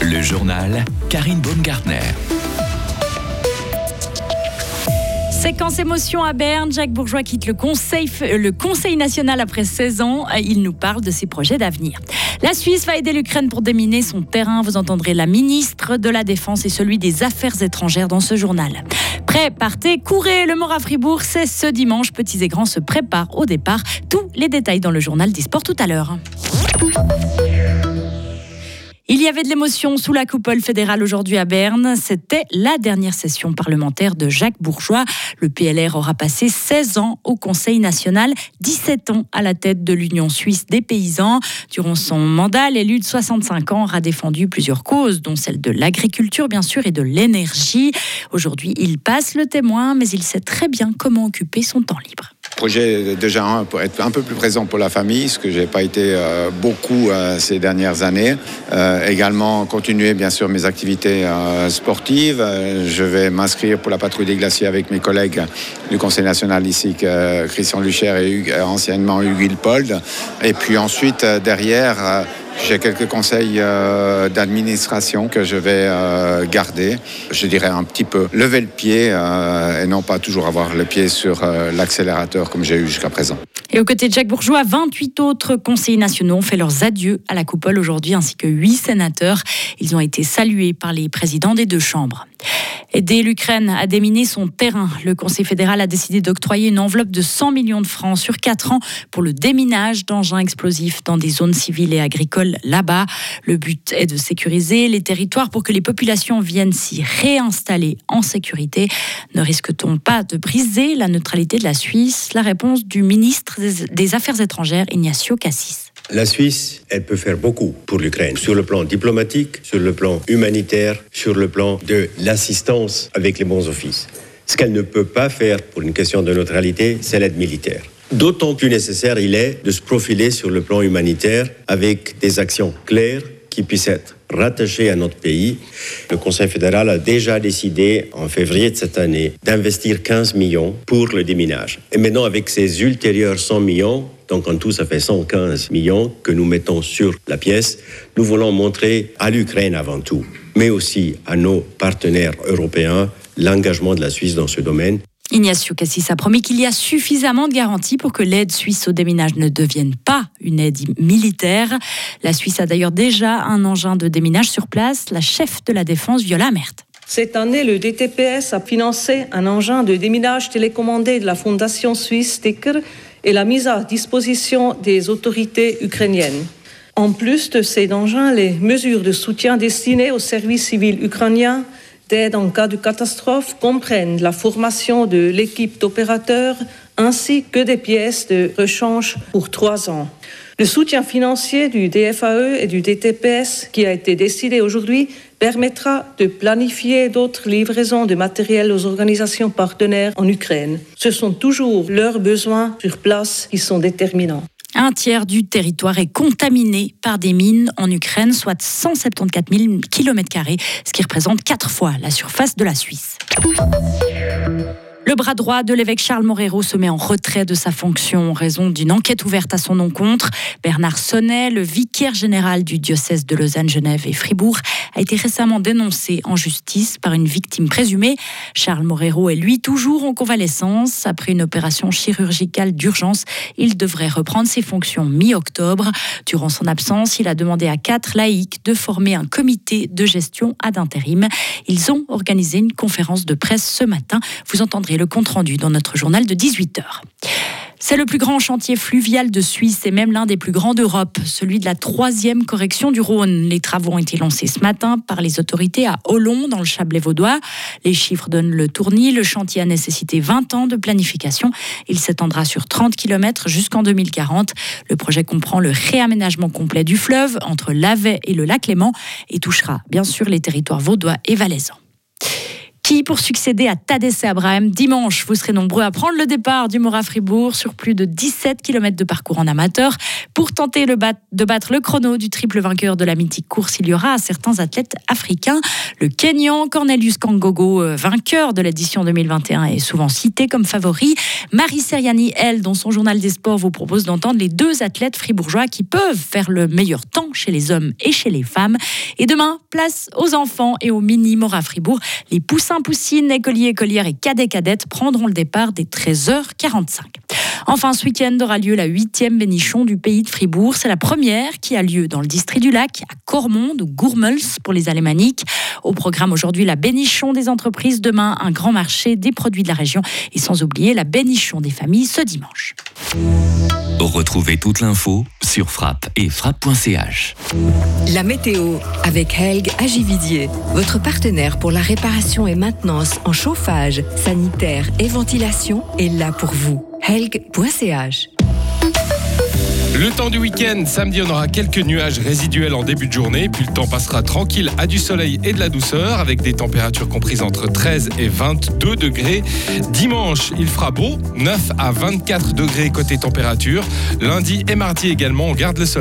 Le journal Karine Baumgartner. Séquence émotion à Berne, Jacques Bourgeois quitte le conseil, national après 16 ans. Il nous parle de ses projets d'avenir. La Suisse va aider l'Ukraine pour déminer son terrain. Vous entendrez la ministre de la Défense et celui des Affaires étrangères dans ce journal. Prêt, partez, courez. Le Mort à Fribourg, c'est ce dimanche. Petits et grands se préparent au départ. Tous les détails dans le journal des sports tout à l'heure. Il y avait de l'émotion sous la coupole fédérale aujourd'hui à Berne. C'était la dernière session parlementaire de Jacques Bourgeois. Le PLR aura passé 16 ans au Conseil national, 17 ans à la tête de l'Union suisse des paysans. Durant son mandat, l'élu de 65 ans aura défendu plusieurs causes, dont celle de l'agriculture bien sûr et de l'énergie. Aujourd'hui, il passe le témoin, mais il sait très bien comment occuper son temps libre projet déjà pour être un peu plus présent pour la famille, ce que j'ai pas été euh, beaucoup euh, ces dernières années. Euh, également continuer bien sûr mes activités sportives. je vais m'inscrire pour la patrouille des glaciers avec mes collègues du Conseil national ici, Christian Lucher et anciennement Hugues Ilpold. Et puis ensuite derrière j'ai quelques conseils euh, d'administration que je vais euh, garder. Je dirais un petit peu lever le pied euh, et non pas toujours avoir le pied sur l'accélérateur comme j'ai eu jusqu'à présent. Et aux côtés de Jacques Bourgeois, 28 autres conseillers nationaux ont fait leurs adieux à la coupole aujourd'hui, ainsi que 8 sénateurs. Ils ont été salués par les présidents des deux chambres. Aider l'Ukraine à déminer son terrain. Le Conseil fédéral a décidé d'octroyer une enveloppe de 100 millions de francs sur 4 ans pour le déminage d'engins explosifs dans des zones civiles et agricoles là-bas. Le but est de sécuriser les territoires pour que les populations viennent s'y réinstaller en sécurité. Ne risque-t-on pas de briser la neutralité de la Suisse? La réponse du ministre des Affaires étrangères, Ignacio Cassis. La Suisse, elle peut faire beaucoup pour l'Ukraine, sur le plan diplomatique, sur le plan humanitaire, sur le plan de l'assistance avec les bons offices. Ce qu'elle ne peut pas faire pour une question de neutralité, c'est l'aide militaire. D'autant plus nécessaire il est de se profiler sur le plan humanitaire avec des actions claires qui puissent être rattachées à notre pays. Le Conseil fédéral a déjà décidé en février de cette année d'investir 15 millions pour le déminage. Et maintenant, avec ces ultérieurs 100 millions, donc en tout, ça fait 115 millions que nous mettons sur la pièce. Nous voulons montrer à l'Ukraine avant tout, mais aussi à nos partenaires européens, l'engagement de la Suisse dans ce domaine. Ignacio Cassis a promis qu'il y a suffisamment de garanties pour que l'aide suisse au déminage ne devienne pas une aide militaire. La Suisse a d'ailleurs déjà un engin de déminage sur place, la chef de la défense Viola Mert. Cette année, le DTPS a financé un engin de déminage télécommandé de la Fondation suisse Sticker et la mise à disposition des autorités ukrainiennes. En plus de ces engins, les mesures de soutien destinées aux services civils ukrainiens d'aide en cas de catastrophe comprennent la formation de l'équipe d'opérateurs ainsi que des pièces de rechange pour trois ans. Le soutien financier du DFAE et du DTPS qui a été décidé aujourd'hui permettra de planifier d'autres livraisons de matériel aux organisations partenaires en Ukraine. Ce sont toujours leurs besoins sur place qui sont déterminants. Un tiers du territoire est contaminé par des mines en Ukraine, soit 174 000 km, ce qui représente quatre fois la surface de la Suisse. Le bras droit de l'évêque Charles Morero se met en retrait de sa fonction en raison d'une enquête ouverte à son encontre. Bernard Sonnet, le vicaire général du diocèse de Lausanne, Genève et Fribourg, a été récemment dénoncé en justice par une victime présumée. Charles Morero est lui toujours en convalescence. Après une opération chirurgicale d'urgence, il devrait reprendre ses fonctions mi-octobre. Durant son absence, il a demandé à quatre laïcs de former un comité de gestion ad intérim. Ils ont organisé une conférence de presse ce matin. Vous entendrez le compte-rendu dans notre journal de 18h. C'est le plus grand chantier fluvial de Suisse et même l'un des plus grands d'Europe, celui de la troisième correction du Rhône. Les travaux ont été lancés ce matin par les autorités à Hollon, dans le Chablais vaudois. Les chiffres donnent le tournis. Le chantier a nécessité 20 ans de planification. Il s'étendra sur 30 km jusqu'en 2040. Le projet comprend le réaménagement complet du fleuve entre l'Avet et le lac Léman et touchera bien sûr les territoires vaudois et valaisans. Qui pour succéder à Tadesse Abraham Dimanche, vous serez nombreux à prendre le départ du Mora Fribourg sur plus de 17 km de parcours en amateur. Pour tenter de battre le chrono du triple vainqueur de la mythique course, il y aura certains athlètes africains. Le Kenyan Cornelius Kangogo, euh, vainqueur de l'édition 2021, est souvent cité comme favori. Marie Seriani, elle, dans son journal des sports, vous propose d'entendre les deux athlètes fribourgeois qui peuvent faire le meilleur temps chez les hommes et chez les femmes. Et demain, place aux enfants et aux mini Mora Fribourg. Les poussins, poussines, écoliers, écolières et cadets, cadettes prendront le départ dès 13h45. Enfin, ce week-end aura lieu la huitième bénichon du pays de Fribourg. C'est la première qui a lieu dans le district du lac, à Cormonde ou Gourmels pour les alémaniques. Au programme aujourd'hui, la bénichon des entreprises. Demain, un grand marché des produits de la région. Et sans oublier la bénichon des familles ce dimanche. Retrouvez toute l'info sur frappe et frappe.ch. La météo avec Helg Agividier, votre partenaire pour la réparation et maintenance en chauffage, sanitaire et ventilation est là pour vous. Helg.ch le temps du week-end, samedi on aura quelques nuages résiduels en début de journée, puis le temps passera tranquille à du soleil et de la douceur avec des températures comprises entre 13 et 22 degrés. Dimanche, il fera beau, 9 à 24 degrés côté température. Lundi et mardi également, on garde le soleil.